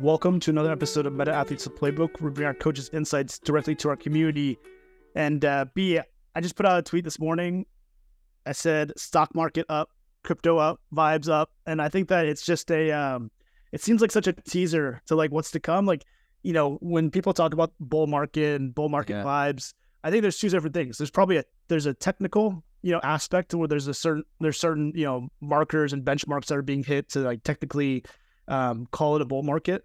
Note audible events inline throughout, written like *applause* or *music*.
Welcome to another episode of Meta Athletes of Playbook. Where we bring our coaches' insights directly to our community. And uh, B, I just put out a tweet this morning. I said stock market up, crypto up, vibes up, and I think that it's just a. Um, it seems like such a teaser to like what's to come. Like you know when people talk about bull market and bull market Yeah. vibes, I think there's two different things. There's probably a there's a technical you know aspect to where there's a certain there's certain you know markers and benchmarks that are being hit to like technically um, call it a bull market,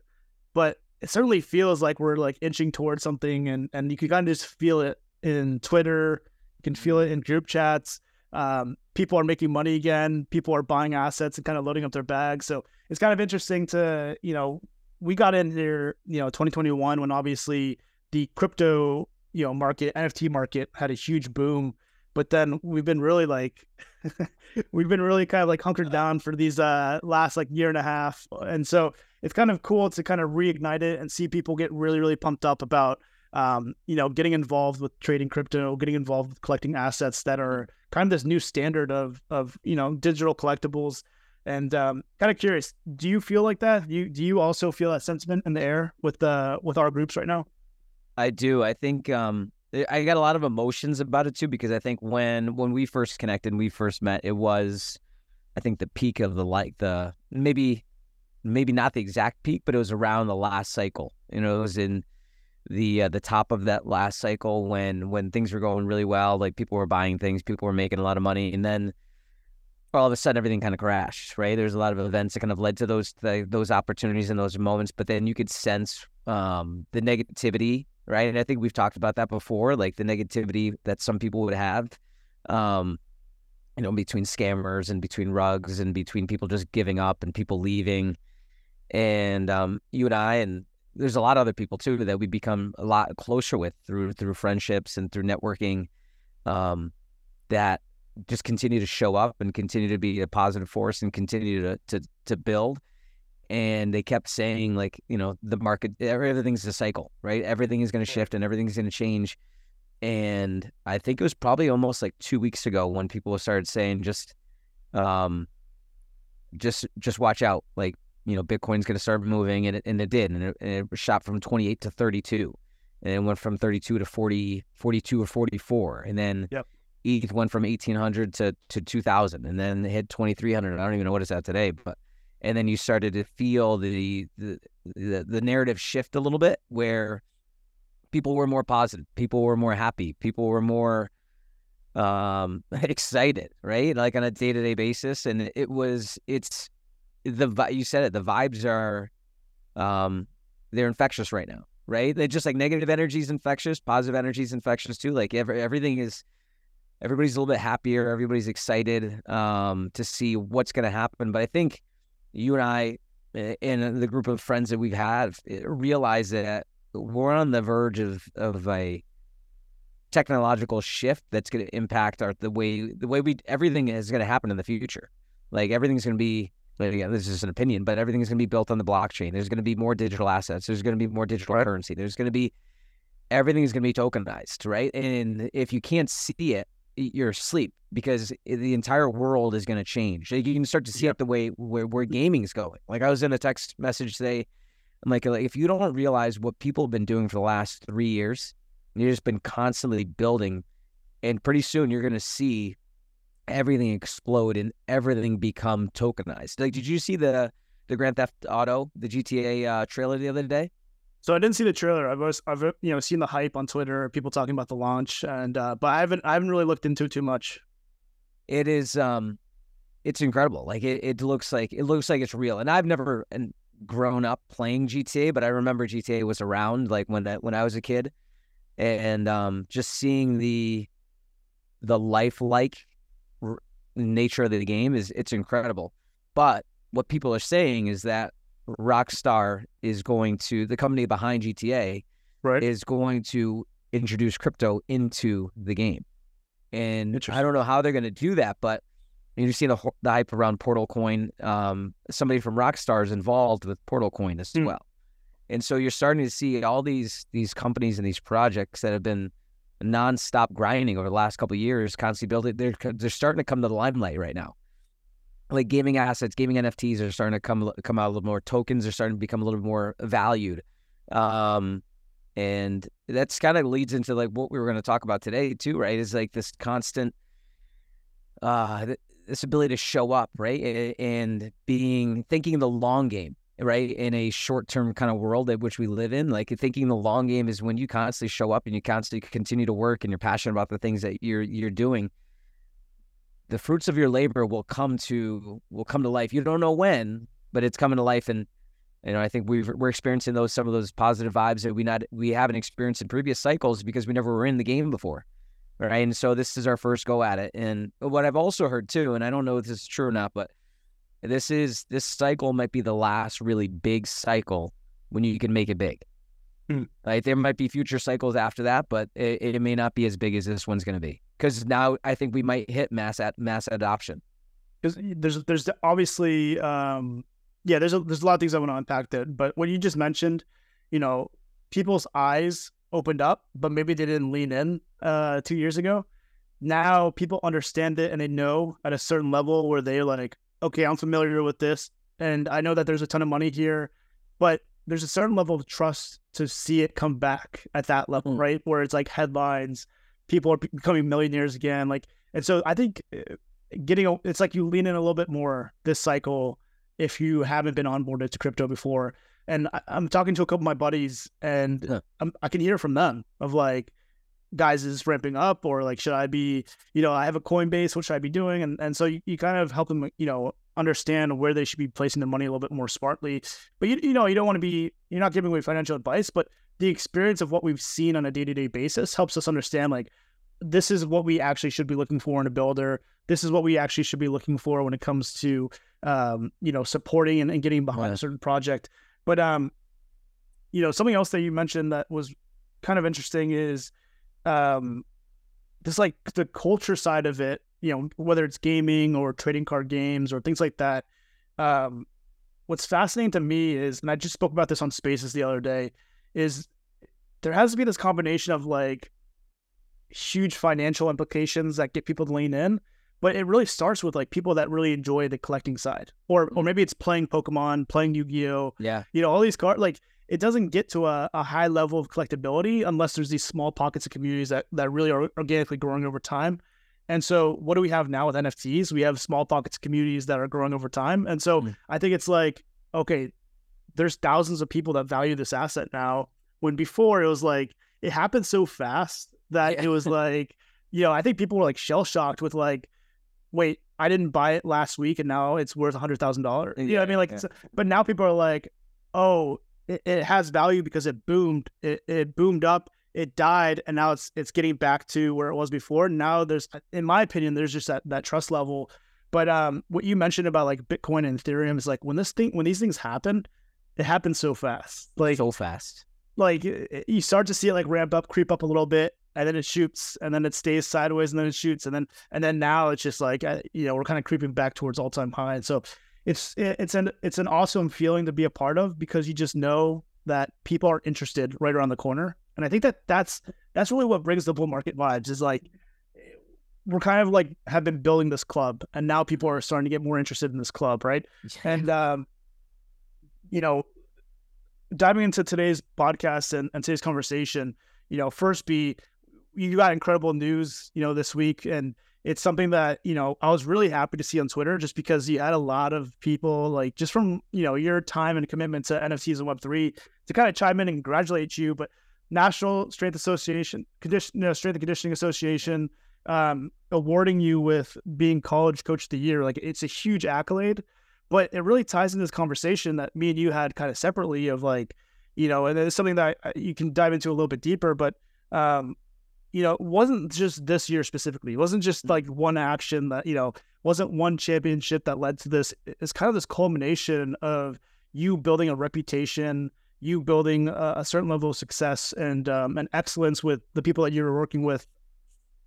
but it certainly feels like we're like inching towards something, and and you can kind of just feel it in Twitter, you can feel it in group chats. Um, people are making money again. People are buying assets and kind of loading up their bags. So it's kind of interesting to you know we got in here you know 2021 when obviously the crypto you know market NFT market had a huge boom, but then we've been really like *laughs* we've been really kind of like hunkered down for these uh last like year and a half and so it's kind of cool to kind of reignite it and see people get really really pumped up about um you know getting involved with trading crypto getting involved with collecting assets that are kind of this new standard of of you know digital collectibles and um kind of curious do you feel like that? Do you do you also feel that sentiment in the air with the with our groups right now? I do. I think um, I- I got a lot of emotions about it too because I think when when we first connected, and we first met, it was, I think the peak of the like the maybe maybe not the exact peak, but it was around the last cycle. You know, it was in the uh, the top of that last cycle when when things were going really well, like people were buying things, people were making a lot of money, and then all of a sudden everything kind of crashed. Right, there's a lot of events that kind of led to those th- those opportunities and those moments, but then you could sense um, the negativity right? And I think we've talked about that before, like the negativity that some people would have, um, you know, between scammers and between rugs and between people just giving up and people leaving. And um, you and I, and there's a lot of other people too that we become a lot closer with through through friendships and through networking, um, that just continue to show up and continue to be a positive force and continue to to to build and they kept saying like you know the market everything's a cycle right? Everything is going to shift and everything's going to change. And i think it was probably almost like two weeks ago when people started saying just um just just watch out like you know bitcoin's going to start moving and it, and it did and it, and it shot from 28 to 32 and it went from 32 to 40 42 or 44 and then Yep. ETH went from 1800 to, to 2000 and then it hit 2300 I don't even know what it's at today but and then you started to feel the the the, the narrative shift a little bit where people were more positive people were more happy people were more um *laughs* excited right? Like on a day-to-day basis. And it was it's the you said it the vibes are um they're infectious right now right? They just like negative energy is infectious positive energy is infectious too. Like every, everything is everybody's a little bit happier everybody's excited um to see what's going to happen. But i think you and I eh, and the group of friends that we've had eh, realize that we're on the verge of of a technological shift that's going to impact our the way the way we everything is going to happen in the future. Like everything's going to be like, again, this is an opinion, but everything's going to be built on the blockchain. There's going to be more digital assets. There's going to be more digital currency. There's going to be everything is going to be tokenized, right? And if you can't see it, you're asleep because the entire world is going to change. Like you can start to see up the way where, where gaming is going. Like I was in a text message today. I'm like, like, if you don't realize what people have been doing for the last three years, you've just been constantly building, and pretty soon you're going to see everything explode and everything become tokenized. Like, did you see the the Grand Theft Auto, the GTA uh, trailer the other day? So I didn't see the trailer. I've always, I've you know seen the hype on Twitter, people talking about the launch, and uh, but I haven't I haven't really looked into it too much. it is um it's incredible like it, it looks like it looks like it's real and i've never and grown up playing gta but i remember gta was around like when I, when i was a kid and um just seeing the the lifelike r- nature of the game is it's incredible but what people are saying is that rockstar is going to the company behind gta Right. is going to introduce crypto into the game. And I don't know how they're going to do that, but you're seeing the, the hype around Portal Coin. Um, somebody from Rockstar is involved with Portal Coin as Hmm. well. And so you're starting to see all these these companies and these projects that have been nonstop grinding over the last couple of years, constantly building. They're they're starting to come to the limelight right now. Like gaming assets, gaming NFTs are starting to come come out a little more. Tokens are starting to become a little more valued, um, and that's kind of leads into like what we were going to talk about today too, right? Is like this constant, uh, this ability to show up, right, and being thinking the long game, right, in a short term kind of world at which we live in. Like thinking the long game is when you constantly show up and you constantly continue to work and you're passionate about the things that you're you're doing the fruits of your labor will come to will come to life. You don't know when, but it's coming to life. And you know, I think we've, we're experiencing those some of those positive vibes that we not we haven't experienced in previous cycles because we never were in the game before, right? And so this is our first go at it. And what I've also heard too, and I don't know if this is true or not, but this is this cycle might be the last really big cycle when you can make it big. Mm. Like there might be future cycles after that, but it, it may not be as big as this one's going to be because now I think we might hit mass at mass adoption. Because there's there's obviously um, yeah there's a, there's a lot of things I want to unpack there, but what you just mentioned, you know, people's eyes opened up, but maybe they didn't lean in uh, two years ago. Now people understand it and they know at a certain level where they're like, okay, I'm familiar with this, and I know that there's a ton of money here, but there's a certain level of trust to see it come back at that level, mm. right? Where it's like headlines, people are becoming millionaires again, like, and so I think uh, getting it's like you lean in a little bit more this cycle if you haven't been onboarded to crypto before. And I, am talking to a couple of my buddies, and yeah. i can hear from them of like, guys is ramping up, or like, should I be, you know, I have a Coinbase, what should I be doing? And and so you, you kind of help them, you know, understand where they should be placing their money a little bit more smartly. But you, you know, you don't want to be, you're not giving away financial advice, but the experience of what we've seen on a day to day basis helps us understand like, this is what we actually should be looking for in a builder. This is what we actually should be looking for when it comes to, um, you know, supporting and, and getting behind a certain project. But, um, you know, something else that you mentioned that was kind of interesting is, um, this like the culture side of it you know, whether it's gaming or trading card games or things like that. Um, what's fascinating to me is, and I just spoke about this on Spaces the other day, is there has to be this combination of like huge financial implications that get people to lean in, but it really starts with like people that really enjoy the collecting side, or or mm-hmm. maybe it's playing Pokemon, playing Yu Gi Oh. Yeah, you know, all these cards like it doesn't get to a, a, high level of collectability unless there's these small pockets of communities that, that really are organically growing over time. And so, what do we have now with NFTs? We have small pockets communities that are growing over time. And so, mm. I think it's like, okay, there's thousands of people that value this asset now. When before it was like, it happened so fast that yeah. it was *laughs* like, you know, I think people were like shell shocked with like, wait, I didn't buy it last week and now it's worth a hundred thousand dollars. You know what I mean? Like, yeah. but now people are like, oh, it, it has value because it boomed. It, it boomed up it died and now it's it's getting back to where it was before. Now there's in my opinion, there's just that that trust level. But um what you mentioned about like Bitcoin and Ethereum is like when this thing when these things happen, it happens so fast. Like so fast. Like you start to see it like ramp up, creep up a little bit, and then it shoots, and then it stays sideways, and then it shoots, and then and then now it's just like you know we're kind of creeping back towards all time high. And so it's it's an it's an awesome feeling to be a part of because you just know that people are interested right around the corner and I think that that's that's really what brings the bull market vibes is like we're kind of like have been building this club and now people are starting to get more interested in this club, right? Yeah. And um, you know, diving into today's podcast and, and today's conversation, you know, first be you got incredible news, you know, this week and it's something that you know I was really happy to see on Twitter just because you had a lot of people like just from you know your time and commitment to NFTs and Web three to kind of chime in and congratulate you. But National Strength Association, Condition, Strength and Conditioning Association, um, awarding you with being College Coach of the Year. Like it's a huge accolade, but it really ties into this conversation that me and you had kind of separately of like, you know, and it's something that you can dive into a little bit deeper, but um, you know, it wasn't just this year specifically. It wasn't just like one action that, you know, wasn't one championship that led to this. It's kind of this culmination of you building a reputation, you building a, a certain level of success and um, and excellence with the people that you were working with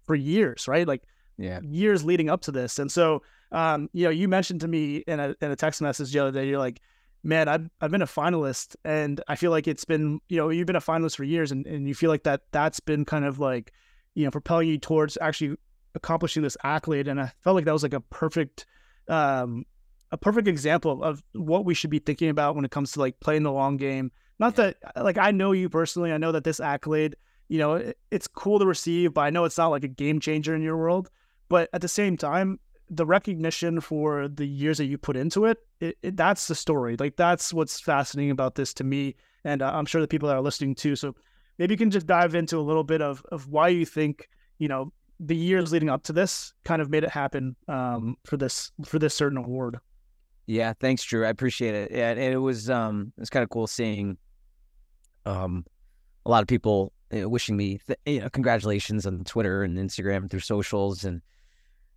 for years, right? Like yeah, years leading up to this. And so, um, you know, you mentioned to me in a in a text message the other day, you're like, man, I've I've been a finalist, and I feel like it's been, you know, you've been a finalist for years, and and you feel like that that's been kind of like, you know, propelling you towards actually accomplishing this accolade. And I felt like that was like a perfect um, a perfect example of what we should be thinking about when it comes to like playing the long game. Not that like I know you personally, I know that this accolade, you know, it, it's cool to receive, but I know it's not like a game changer in your world. But at the same time, the recognition for the years that you put into it, it, it that's the story. Like that's what's fascinating about this to me, and uh, I'm sure the people that are listening too. So maybe you can just dive into a little bit of of why you think you know the years leading up to this kind of made it happen um, for this for this certain award. Yeah, thanks, Drew. I appreciate it. Yeah, and it was um it was kind of cool seeing um a lot of people you know, wishing me th- you know congratulations on Twitter and Instagram and through socials and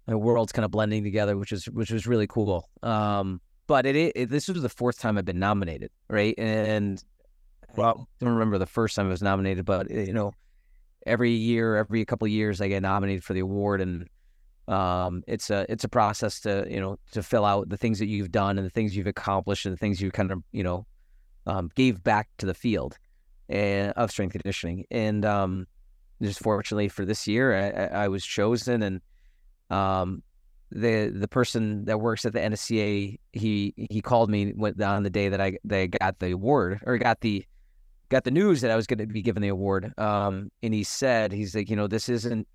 the world's kind of blending together, which is which was really cool. Um, but it, it this was the fourth time I've been nominated, right? And well, I don't remember the first time I was nominated, but you know, every year, every couple of years, I get nominated for the award, and um, it's a it's a process to you know to fill out the things that you've done and the things you've accomplished and the things you kind of you know um, gave back to the field and of strength conditioning. And um, just fortunately for this year, I, I was chosen, and um, the the person that works at the NSCA, he he called me on the day that I I got the award or got the got the news that I was going to be given the award. Um, and he said, he's like, you know, this isn't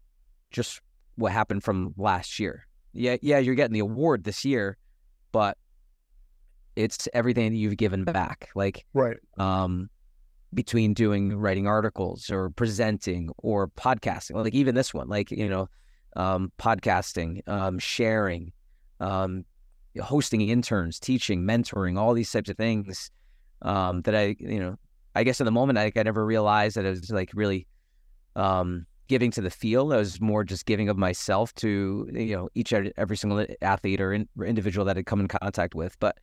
just what happened from last year. Yeah, yeah, you're getting the award this year, but it's everything that you've given back. Like, right. Um, between doing writing articles or presenting or podcasting, like even this one, like you know, um, podcasting, um, sharing, um, hosting interns, teaching, mentoring, all these types of things um, that I, you know, I guess in the moment, I, I never realized that it was like really um, giving to the field. I was more just giving of myself to you know each every single athlete or, in, or individual that I'd come in contact with. But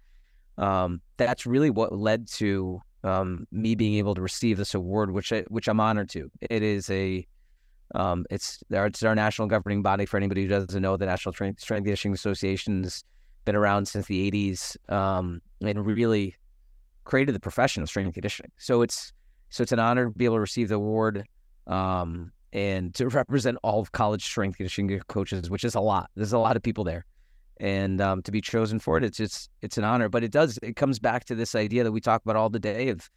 um, that's really what led to um, me being able to receive this award, which I, which I'm honored to. It is a um, it's it's our national governing body. For anybody who doesn't know, the National Strength, Strength Conditioning Association has been around since the 80s um, and really created the profession of strength conditioning. So it's so it's an honor to be able to receive the award um, and to *laughs* represent all of college strength conditioning coaches, which is a lot. There's a lot of people there, and um, to be chosen for it, it's just it's an honor. But it does it comes back to this idea that we talk about all the day of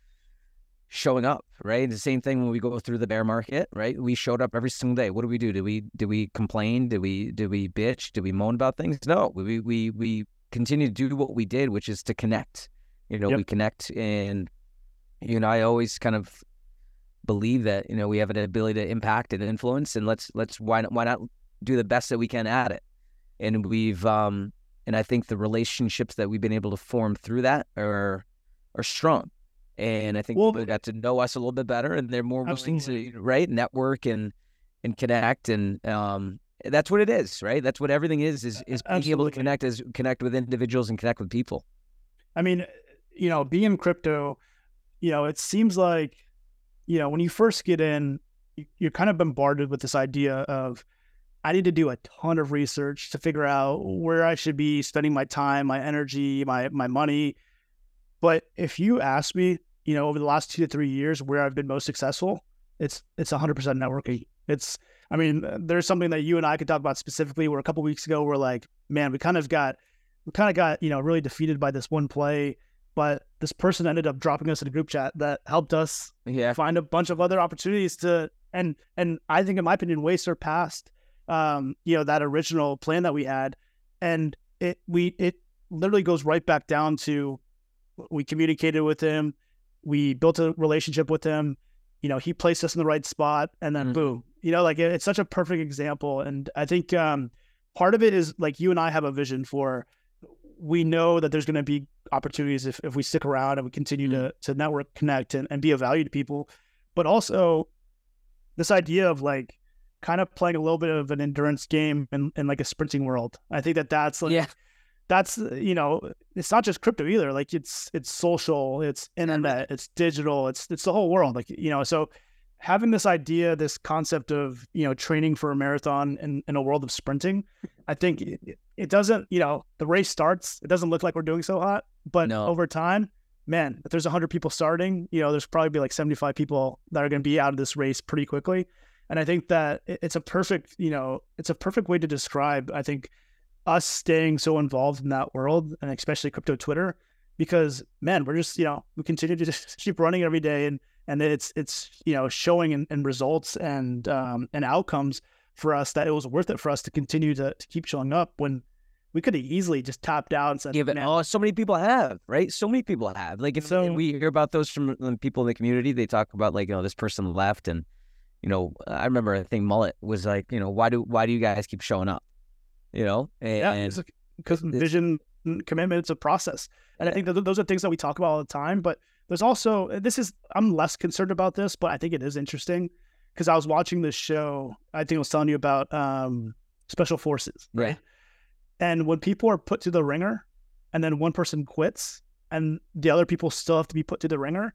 showing up, right? The same thing when we go through the bear market, right? We showed up every single day. What do we do? Did we did we complain? Did we did we bitch? Did we moan about things? No, we we we continue to do what we did, which is to connect you know, yep. we connect, and you know, I always kind of believe that you know we have an ability to impact and influence, and let's let's why not why not do the best that we can at it. And we've um and I think the relationships that we've been able to form through that are are strong. And I think well, people got to know us a little bit better, and they're more willing to right network and and connect, and um, that's what it is, right? That's what everything is is is being able to connect as connect with individuals and connect with people. I mean, you know, being in crypto, you know, it seems like, you know, when you first get in, you're kind of bombarded with this idea of, I need to do a ton of research to figure out where I should be spending my time, my energy, my my money. But if you ask me, you know, over the last two to three years, where I've been most successful, it's it's 100% networking. It's, I mean, there's something that you and I could talk about specifically. Where a couple weeks ago, we're like, man, we kind of got, we kind of got, you know, really defeated by this one play but this person ended up dropping us in a group chat that helped us yeah. find a bunch of other opportunities to and and I think in my opinion way surpassed um you know that original plan that we had and it we it literally goes right back down to we communicated with him we built a relationship with him you know he placed us in the right spot and then mm-hmm. boom you know like it, it's such a perfect example and I think um part of it is like you and I have a vision for we know that there's going to be opportunities if, if we stick around and we continue to, mm-hmm. to network, connect, and, and be of value to people. But also, this idea of like kind of playing a little bit of an endurance game in, in like a sprinting world. I think that that's like, yeah. that's, you know, it's not just crypto either. Like it's, it's social, it's internet, it's digital, it's, it's the whole world. Like, you know, so having this idea, this concept of, you know, training for a marathon in, in a world of sprinting, I think it, it doesn't, you know, the race starts, it doesn't look like we're doing so hot, but no. over time, man, if there's 100 people starting, you know, there's probably be like 75 people that are going to be out of this race pretty quickly. And I think that it's a perfect, you know, it's a perfect way to describe, I think, us staying so involved in that world and especially crypto Twitter because man, we're just, you know, we continue to *laughs* just keep running every day and and it's it's you know showing in, in results and um and outcomes for us that it was worth it for us to continue to, to keep showing up when we could have easily just tapped out and said, Give it. "Man, Oh, so many people have, right? So many people have. Like if So- we hear about those from people in the community, they talk about like, you know, this person left, and you know, I remember I think Mullet was like, you know, why do why do you guys keep showing up? You know, and, Yeah, because vision commitment it's a process, and I think that those are things that we talk about all the time. But there's also this is I'm less concerned about this, but I think it is interesting because I was watching this show. I think I was telling you about um, special forces, right, and when people are put to the ringer, and then one person quits, and the other people still have to be put to the ringer.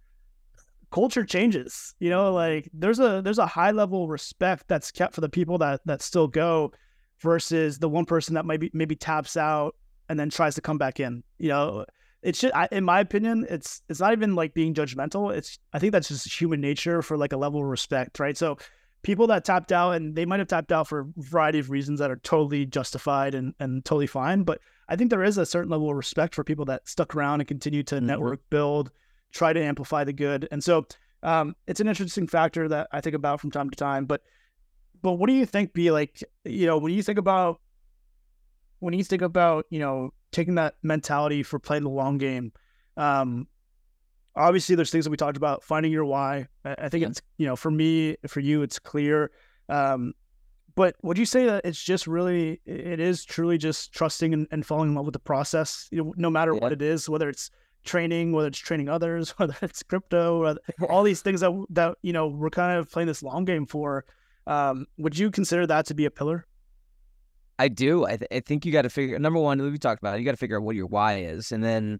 Culture changes, you know. Like there's a there's a high level of respect that's kept for the people that that still go, versus the one person that maybe maybe taps out and then tries to come back in. You know, it should, I, in my opinion, it's it's not even like being judgmental. It's I think that's just human nature for like a level of respect, right? So people that tapped out and they might have tapped out for a variety of reasons that are totally justified and and totally fine, but I think there is a certain level of respect for people that stuck around and continue to Mhm. network build, try to amplify the good, and so um, it's an interesting factor that I think about from time to time, but. But what do you think be like, you know, when you think about when you think about you know taking that mentality for playing the long game um obviously there's things that we talked about finding your why i, think Yeah. it's you know for me for you it's clear um but would you say that it's just really it is truly just trusting and, and falling in love with the process you know no matter what it is whether it's training whether it's training others *laughs* whether it's crypto or *laughs* all these things that that you know we're kind of playing this long game for um would you consider that to be a pillar I do. I, th- I think you got to figure. Number one, we talked about. It, you got to figure out what your why is, and then,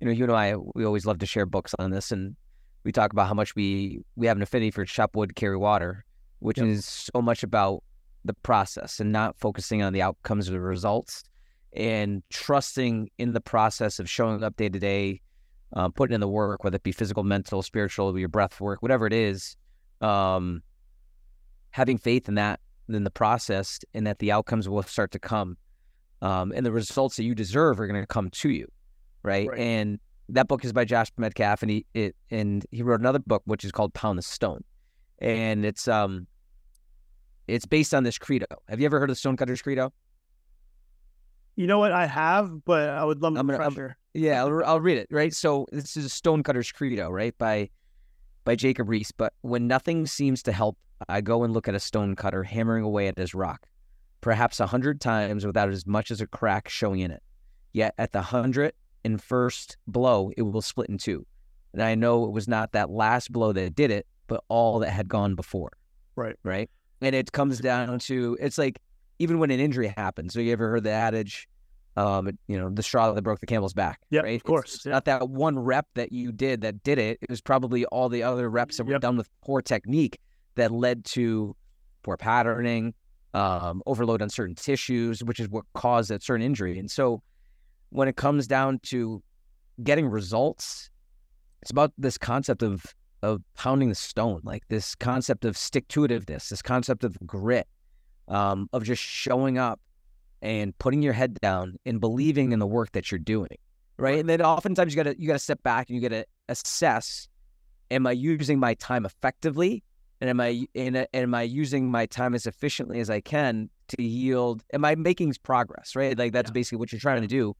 you know, you and I, we always love to share books on this, and we talk about how much we we have an affinity for chop wood, carry water, which Yep. is so much about the process and not focusing on the outcomes or the results, and trusting in the process of showing up day to day, um, putting in the work, whether it be physical, mental, spiritual, your breath work, whatever it is, um, having faith in that in the process and that the outcomes will start to come um, and the results that you deserve are going to come to you right? Right. and that book is by josh medcalf and he it and he wrote another book which is called pound the stone and it's um it's based on this credo have you ever heard of the stonecutters credo you know what i have but i would love I'm gonna- I'm- Yeah, I'll, I'll read it. Right. So this is a Stonecutter's Credo, right, by by Jacob Riis. But when nothing seems to help, I go and look at a stonecutter hammering away at his rock, perhaps a hundred times without as much as a crack showing in it. Yet at the hundred and first blow, it will split in two. And I know it was not that last blow that did it, but all that had gone before. Right. Right. And it comes down to it's like even when an injury happens. So you ever heard the adage? Um, you know, the straw that broke the camel's back. Yeah, right? of course, It's yeah. not that one rep that you did that did it. It was probably all the other reps that were Yep. done with poor technique that led to poor patterning, um, overload on certain tissues, which is what caused that certain injury. And so, when it comes down to getting results, it's about this concept of of pounding the stone, like this concept of stick to itiveness, this concept of grit, um, of just showing up and putting your head down and believing in the work that you're doing. Right. And then oftentimes you gotta you gotta step back and you gotta assess, am I using my time effectively? And am I and am I using my time as efficiently as I can to yield am I making progress? Right. Like that's Yeah. basically what you're trying to do.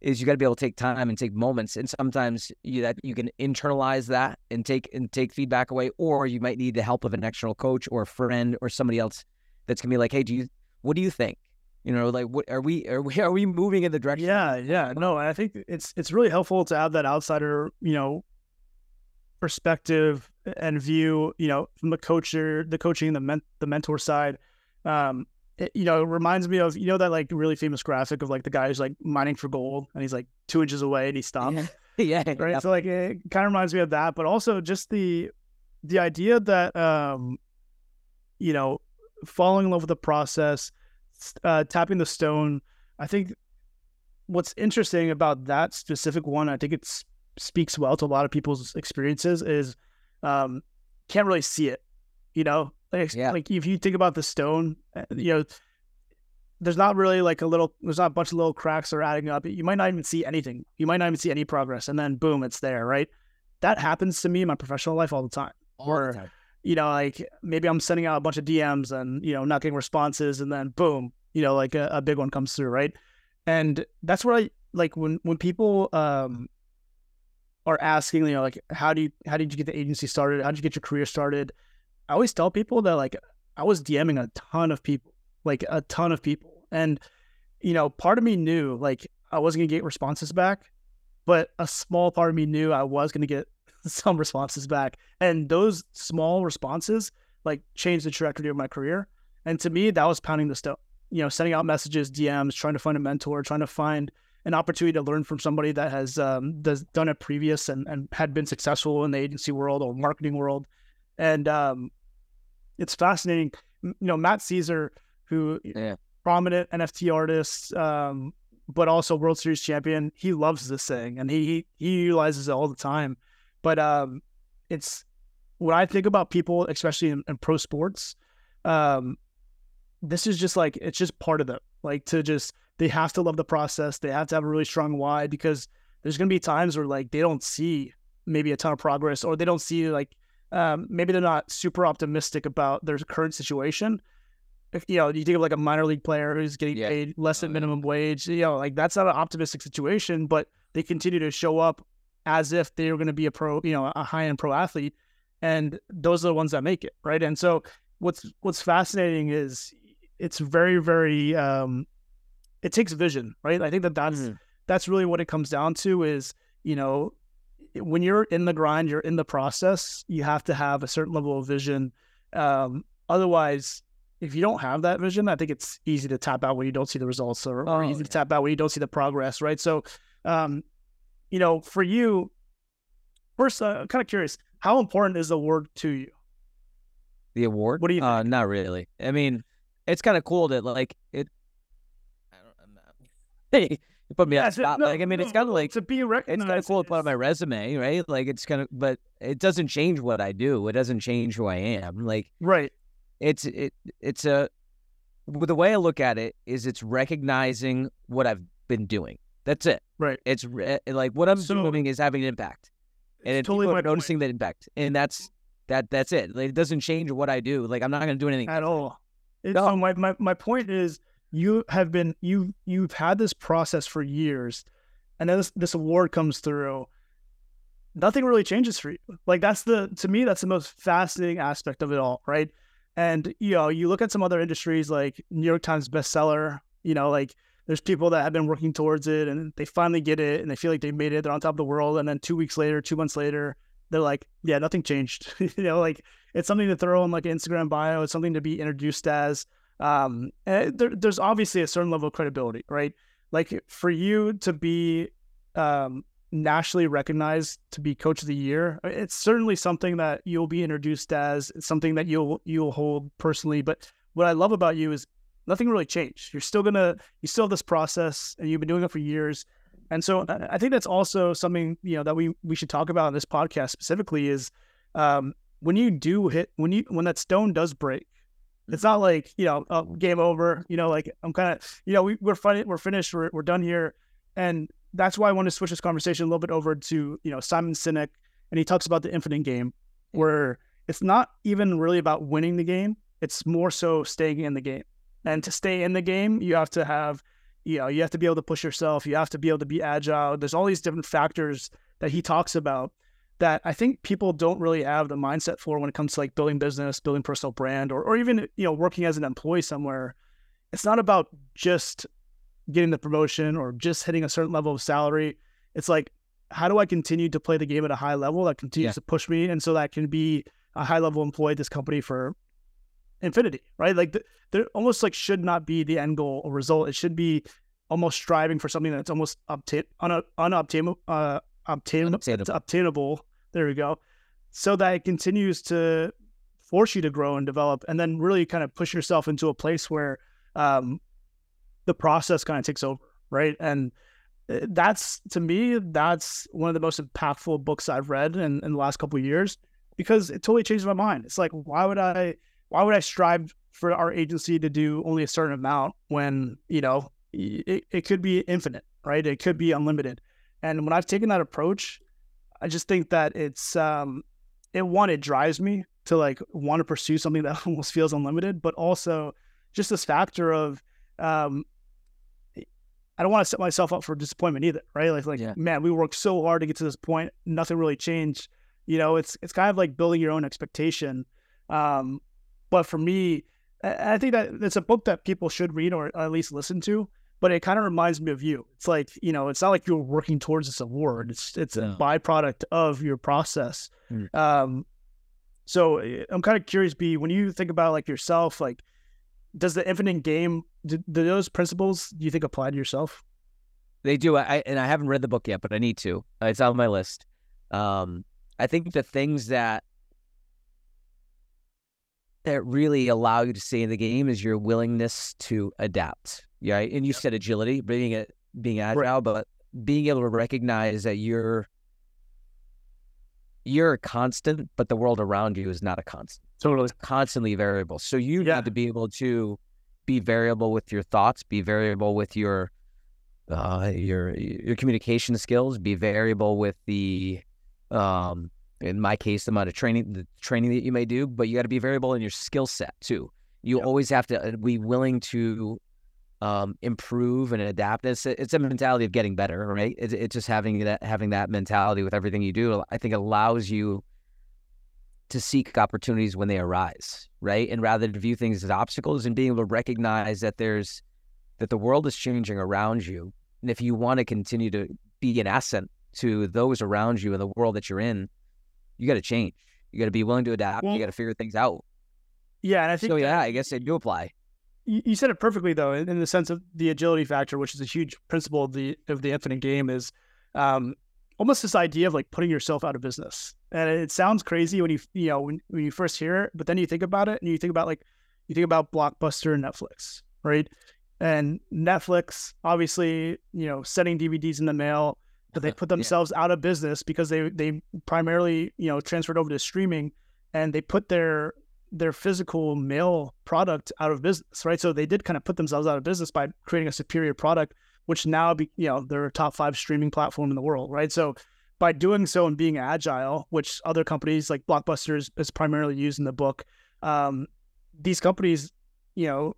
Is you got to be able to take time and take moments, and sometimes you that you can internalize that and take and take feedback away, or you might need the help of an external coach or a friend or somebody else that's gonna be like, hey, do you what do you think? You know, like what are we are we *laughs* are we moving in the direction? Yeah, yeah. No, I think it's it's really helpful to have that outsider, you know, perspective and view, you know, from the coacher, the coaching, the men, the mentor side. Um, it, you know, it reminds me of you know that like really famous graphic of like the guy who's like mining for gold and he's like two inches away and he stops. *laughs* yeah, right? yeah. So like it kind of reminds me of that, but also just the the idea that um, you know, falling in love with the process, uh, tapping the stone. I think what's interesting about that specific one, I think it speaks well to a lot of people's experiences, is um, can't really see it. You know, like, Yeah. like if you think about the stone, uh, you know, there's not really like a little there's not a bunch of little cracks that are adding up. You might not even see anything. You might not even see any progress, and then boom, it's there, right? That happens to me in my professional life all the time. All Or- the time. You know, like maybe I'm sending out a bunch of DMs and you know not getting responses, and then boom, you know, like a, a big one comes through, right? And that's where I like when when people um are asking, you know, like how do you how did you get the agency started? How did you get your career started? I always tell people that like I was DMing a ton of people, like a ton of people. And, you know, part of me knew like I wasn't gonna get responses back, but a small part of me knew I was gonna get *laughs* some responses back. And those small responses like changed the trajectory of my career. And to me, that was pounding the stone. You know, sending out messages, DMs, trying to find a mentor, trying to find an opportunity to learn from somebody that has um, does, done it previous and, and had been successful in the agency world or marketing world. And um, it's fascinating. You know, Matt Caesar, who Yeah. prominent NFT artist, um, but also World Series champion, he loves this thing and he he, he utilizes it all the time. But um, it's when I think about people, especially in, in pro sports, um, this is just like it's just part of them. Like to just they have to love the process. They have to have a really strong why because there's gonna be times where like they don't see maybe a ton of progress or they don't see like um, maybe they're not super optimistic about their current situation. If you know, you think of like a minor league player who's getting Yeah. paid less than Oh, minimum wage, you know, like that's not an optimistic situation, but they continue to show up as if they're going to be a pro, you know, a high end pro athlete, and those are the ones that make it, right? And so what's what's fascinating is it's very very um, it takes vision, right? I think that that's Mhm. that's really what it comes down to is you know when you're in the grind you're in the process you have to have a certain level of vision um, otherwise if you don't have that vision i think it's easy to tap out when you don't see the results or, or Oh, easy to tap out when you don't see the progress right so um, you know for you first uh, i'm kind of curious how important is the award to you The award? What do you Uh, not really. I mean, it's kind of cool that like it. I don't. Not. *laughs* Hey, you put me on the spot. no, like I mean, it's kind of like to be recognized It's kind of cool to put on my resume, right? Like it's kind of, but it doesn't change what I do. It doesn't change who I am. Like right it's it it's a the way I look at it is it's recognizing what I've been doing. That's it. right It's eh, eh, like what I'm So- doing is having an impact, and It's totally people are point. noticing that impact, and that's that. That's it. Like, it doesn't change what I do. Like I'm not going to do anything. at all. It- No. So my, my my point is you have been you you've had this process for years, and then this, this award comes through. Nothing really changes for you. Like that's the to me that's the most fascinating aspect of it all, right? And you know you look at some other industries like New York Times bestseller. You know like there's people that have been working towards it and they finally get it and they feel like they made it. They're on top of the world, and then two weeks later, two months later, they're like, yeah, nothing changed. *laughs* you know like it's something to throw in like an Instagram bio. It's something to be introduced as. Um, and there, there's obviously a certain level of credibility, right? Like for you to be um, nationally recognized to be Coach of the Year, it's certainly something that you'll be introduced as. It's something that you'll you'll hold personally. But what I love about you is nothing really changed. You're still gonna you still have this process, and you've been doing it for years. And so I think that's also something you know that we we should talk about in this podcast specifically is um, when you do hit when you when that stone does break it's not like you know oh, game over you know like i'm kind of you know we, we're fin- we're finished we're, we're done here and that's why i want to switch this conversation a little bit over to you know simon sinek and he talks about the infinite game where it's not even really about winning the game it's more so staying in the game and to stay in the game you have to have you know you have to be able to push yourself you have to be able to be agile there's all these different factors that he talks about that I think people don't really have the mindset for when it comes to like building business, building personal brand, or or even you know working as an employee somewhere. It's not about just getting the promotion or just hitting a certain level of salary. It's like how do I continue to play the game at a high level that continues Yeah. to push me, and so that can be a high level employee at this company for infinity, right? Like th- there almost like should not be the end goal or result. It should be almost striving for something that's almost obtain un- unobtainable, uh, obtain- Unobtainable. obtainable. There we go. So that it continues to force you to grow and develop, and then really kind of push yourself into a place where um, the process kind of takes over, right? And uh, that's to me, that's one of the most impactful books I've read in, in the last couple of years because it totally changed my mind. It's like, why would I, why would I strive for our agency to do only a certain amount when you know it, it could be infinite, right? It could be unlimited. And when I've taken that approach, I just think that it's um, it one it drives me to like want to pursue something *laughs* that almost feels unlimited, but also just this factor of um, I don't want to set myself up for disappointment either, right? Like, like, yeah. man, we worked so hard to get to this point, nothing really changed. You know, it's it's kind of like building your own expectation. Um, but for me, I think that it's a book that people should read or at least listen to. But it kind of reminds me of you. It's like you know, it's not like you're working towards this award. It's it's a byproduct of your process. Mm. Um, so eh, I'm kind of curious, B, when you think about like yourself, like does the infinite game do, do, those principles do you think apply to yourself? They do. I and I haven't read the book yet, but I need to. It's on my list. Um, I think the things that that really allow you to stay in the game is your willingness to adapt. Yeah, and you said agility, being it being agile, but being able to recognize that you're you're a constant, but the world around you is not a constant. Totally. It's constantly variable. So you yeah. need to be able to be variable with your thoughts, be variable with your uh, your your communication skills, be variable with the um, in my case, the amount of training the training that you may do, but you got to be variable in your skill set too. You yep. always have to uh, be willing to um, improve and adapt. It's a, it's a mentality of getting better, right? It's, it's just having that having that mentality with everything you do. I think allows you to seek opportunities when they arise, right? And rather to view things as obstacles and being able to recognize that there's that the world is changing around you, and if you want to continue to be an asset to those around you and the world that you're in, you got to change. You got to be willing to adapt. Well, you got to figure things out. Yeah, and I think so. Yeah, I guess they do apply you said it perfectly though, in, the sense of the agility factor, which is a huge principle of the of the infinite game, is um, almost this idea of like putting yourself out of business. And it sounds crazy when you you know when, when you first hear it, but then you think about it and you think about like you think about Blockbuster and Netflix, right? And Netflix, obviously, you know, sending DVDs in the mail, but they put themselves yeah. out of business because they they primarily you know transferred over to streaming, and they put their their physical mail product out of business, right? So they did kind of put themselves out of business by creating a superior product, which now be you know they're a top five streaming platform in the world, right? So by doing so and being agile, which other companies like Blockbusters is primarily used in the book, um, these companies, you know,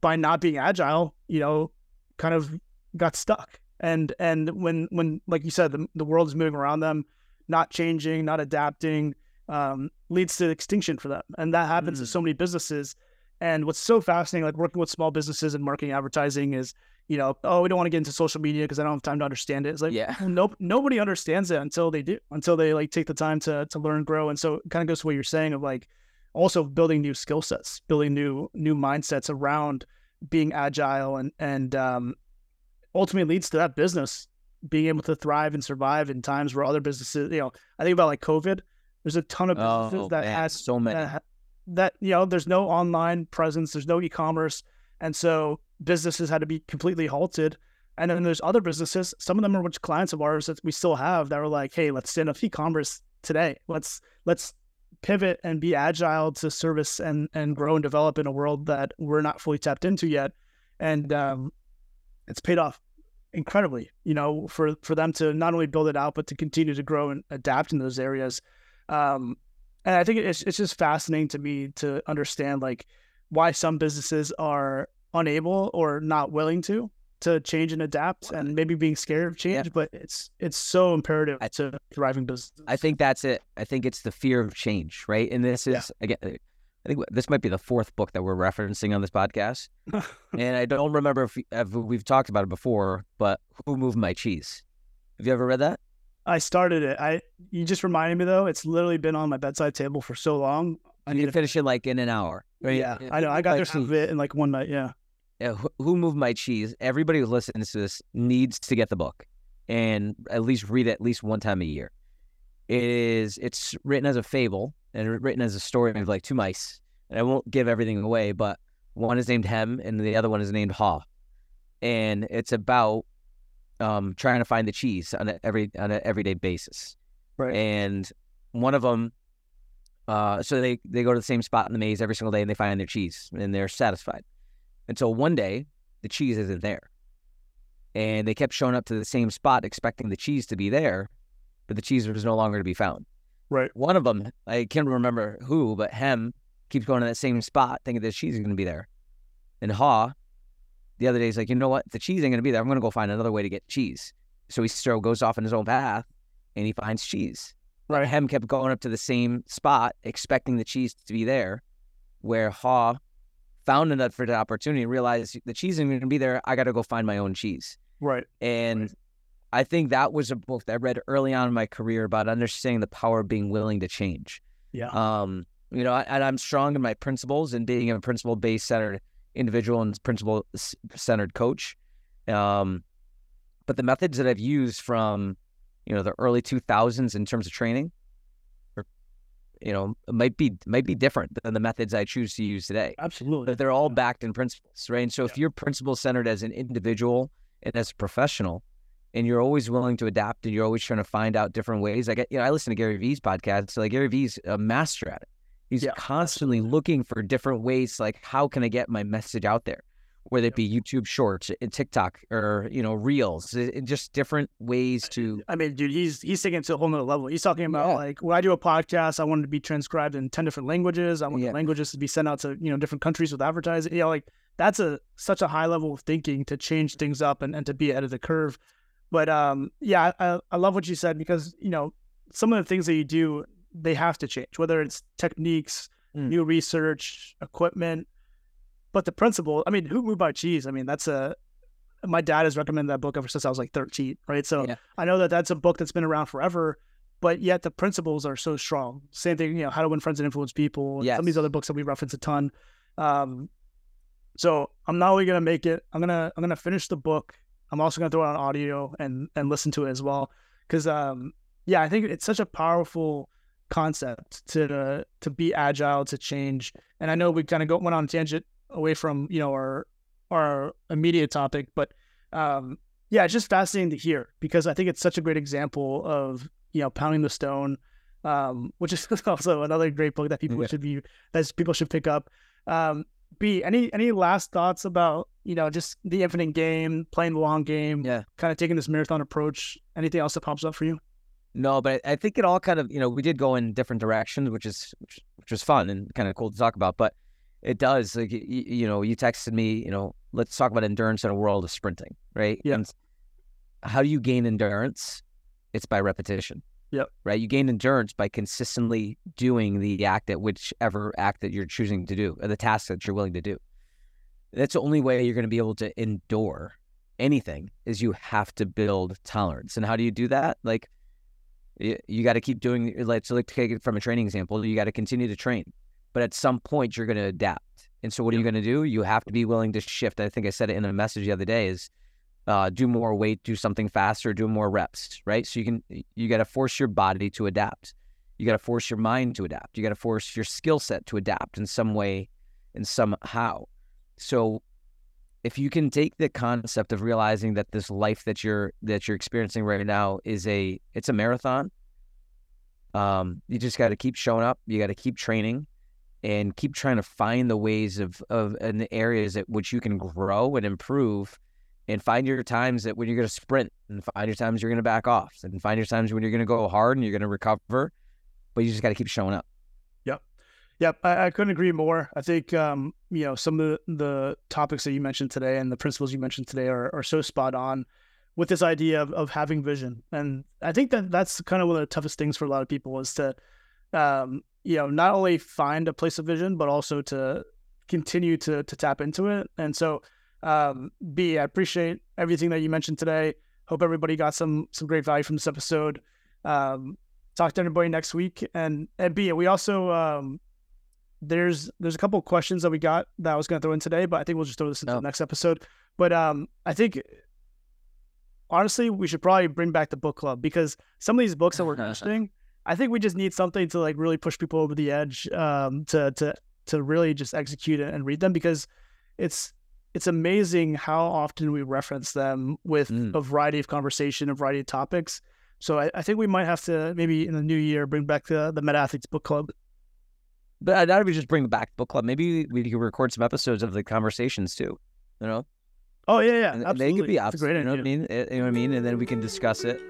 by not being agile, you know, kind of got stuck. And and when when like you said, the the world is moving around them, not changing, not adapting, um, leads to extinction for them. And that happens mm. to so many businesses. And what's so fascinating, like working with small businesses and marketing advertising, is you know, oh, we don't want to get into social media because I don't have time to understand it. It's like, yeah, nope, nobody understands it until they do, until they like take the time to to learn, grow. And so it kind of goes to what you're saying of like also building new skill sets, building new new mindsets around being agile and and um, ultimately leads to that business being able to thrive and survive in times where other businesses, you know, I think about like COVID there's a ton of businesses oh, that man, has so many that, that, you know there's no online presence, there's no e-commerce, and so businesses had to be completely halted. And then there's other businesses, some of them are which clients of ours that we still have that are like, hey, let's stand up e-commerce today. Let's let's pivot and be agile to service and and grow and develop in a world that we're not fully tapped into yet. And um, it's paid off incredibly, you know, for for them to not only build it out but to continue to grow and adapt in those areas. Um, and I think it's it's just fascinating to me to understand like why some businesses are unable or not willing to to change and adapt and maybe being scared of change, yeah. but it's it's so imperative I, to thriving business. I think that's it. I think it's the fear of change, right? And this is yeah. again I think this might be the fourth book that we're referencing on this podcast. *laughs* and I don't remember if, if we've talked about it before, but Who Moved My Cheese? Have you ever read that? I started it. I you just reminded me though. It's literally been on my bedside table for so long. I need to finish it like in an hour. Right? Yeah, I know. I got like, through of it in like one night. Yeah. Yeah. Who moved my cheese? Everybody who listens to this needs to get the book and at least read it at least one time a year. It is. It's written as a fable and written as a story of like two mice. And I won't give everything away, but one is named Hem and the other one is named Haw. And it's about um, trying to find the cheese on a every on an everyday basis. Right. And one of them Uh, so they they go to the same spot in the maze every single day and they find their cheese and they're satisfied. Until one day the cheese isn't there, and they kept showing up to the same spot expecting the cheese to be there, but the cheese was no longer to be found. Right. One of them, I can't remember who, but Hem keeps going to that same spot thinking that cheese is going to be there, and Haw, the other day is like, you know what, the cheese ain't going to be there. I'm going to go find another way to get cheese. So he still goes off in his own path, and he finds cheese. Right. Hem kept going up to the same spot, expecting the cheese to be there, where Haw found a for the opportunity and realized the cheese isn't going to be there. I got to go find my own cheese. Right. And Right. I think that was a book that I read early on in my career about understanding the power of being willing to change. Yeah. Um, you know, I, and I'm strong in my principles and being a principle based centered individual and principle centered coach. Um, but the methods that I've used from, you know, the early 2000s in terms of training, you know, might be might be different than the methods I choose to use today. Absolutely. But they're all Yeah. backed in principles, right? And so if you're principle centered as an individual and as a professional, and you're always willing to adapt and you're always trying to find out different ways. Like, you know, I listen to Gary Vee's podcast. So like Gary Vee's a master at it. He's Yeah, constantly looking for different ways, like how can I get my message out there? Whether it be YouTube Shorts, uh, TikTok, or you know Reels, it- it just different ways to. I mean, dude, he's he's taking it to a whole nother level. He's talking about Yeah. like when I do a podcast, I want it to be transcribed in ten different languages. I want Yeah. the languages to be sent out to you know different countries with advertising. You know, like that's a such a high level of thinking to change things up and, and to be ahead of the curve. But um, yeah, I, I love what you said because you know some of the things that you do they have to change, whether it's techniques, Mm. new research, equipment, but the principle. I mean, who moved my cheese? I mean, that's a my dad has recommended that book ever since I was like 13, right? So Yeah. I know that that's a book that's been around forever, but yet the principles are so strong. Same thing, you know, How to Win Friends and Influence People. and Some of these other books that we reference a ton. Um, so I'm not only gonna make it. I'm gonna I'm gonna finish the book. I'm also gonna throw it on audio and and listen to it as well. Because um, yeah, I think it's such a powerful concept to to be agile, to change. And I know we kind of go went on a tangent away from you know our our immediate topic, but um, yeah, it's just fascinating to hear because I think it's such a great example of you know pounding the stone, um, which is *laughs* also another great book that people Yeah. should be that people should pick up. Um, B, any any last thoughts about you know just the infinite game, playing the long game, Yeah. kind of taking this marathon approach? Anything else that pops up for you? No, but I think it all kind of you know we did go in different directions, which is which, which was fun and kind of cool to talk about. But it does like you, you know you texted me you know let's talk about endurance in a world of sprinting, right? Yeah. And how do you gain endurance? It's by repetition. Yep. Right. You gain endurance by consistently doing the act at whichever act that you're choosing to do, or the task that you're willing to do. That's the only way you're going to be able to endure anything is you have to build tolerance. And how do you do that? Like you, you got to keep doing like so like take it from a training example you got to continue to train but at some point you're going to adapt and so what are you going to do you have to be willing to shift i think i said it in a message the other day is uh, do more weight do something faster do more reps right? So you can you got to force your body to adapt. You got to force your mind to adapt. You got to force your skill set to adapt in some way and somehow. So if you can take the concept of realizing that this life that you're that you're experiencing right now is a it's a marathon um you just got to keep showing up. You got to keep training and keep trying to find the ways of of and the areas at which you can grow and improve and find your times that when you're going to sprint and find your times you're going to back off and find your times when you're going to go hard and you're going to recover but you just got to keep showing up Yep, I, I couldn't agree more. I think um, you know some of the, the topics that you mentioned today and the principles you mentioned today are, are so spot on with this idea of, of having vision. And I think that that's kind of one of the toughest things for a lot of people is to um, you know not only find a place of vision but also to continue to to tap into it. And so um, B, I appreciate everything that you mentioned today. Hope everybody got some some great value from this episode. Um, talk to everybody next week. And and B, we also um, there's there's a couple of questions that we got that I was going to throw in today, but I think we'll just throw this into Oh. the next episode. But um, I think honestly, we should probably bring back the book club because some of these books that we're *laughs* mentioning, I think we just need something to like really push people over the edge um, to to to really just execute and read them because it's it's amazing how often we reference them with Mm. a variety of conversation, a variety of topics. So I, I think we might have to maybe in the new year bring back the the Meta Athletes Book Club. But now we just bring back book club. Maybe we could record some episodes of the conversations too. You know, Oh yeah, yeah, and, and absolutely. they could be a great you know what I mean? Eh, You know what I mean? And then we can discuss it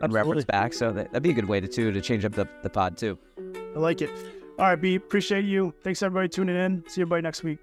and reference back. So that, that'd be a good way to too to change up the, the pod too. I like it. All right, B. Appreciate you. Thanks everybody tuning in. See everybody next week.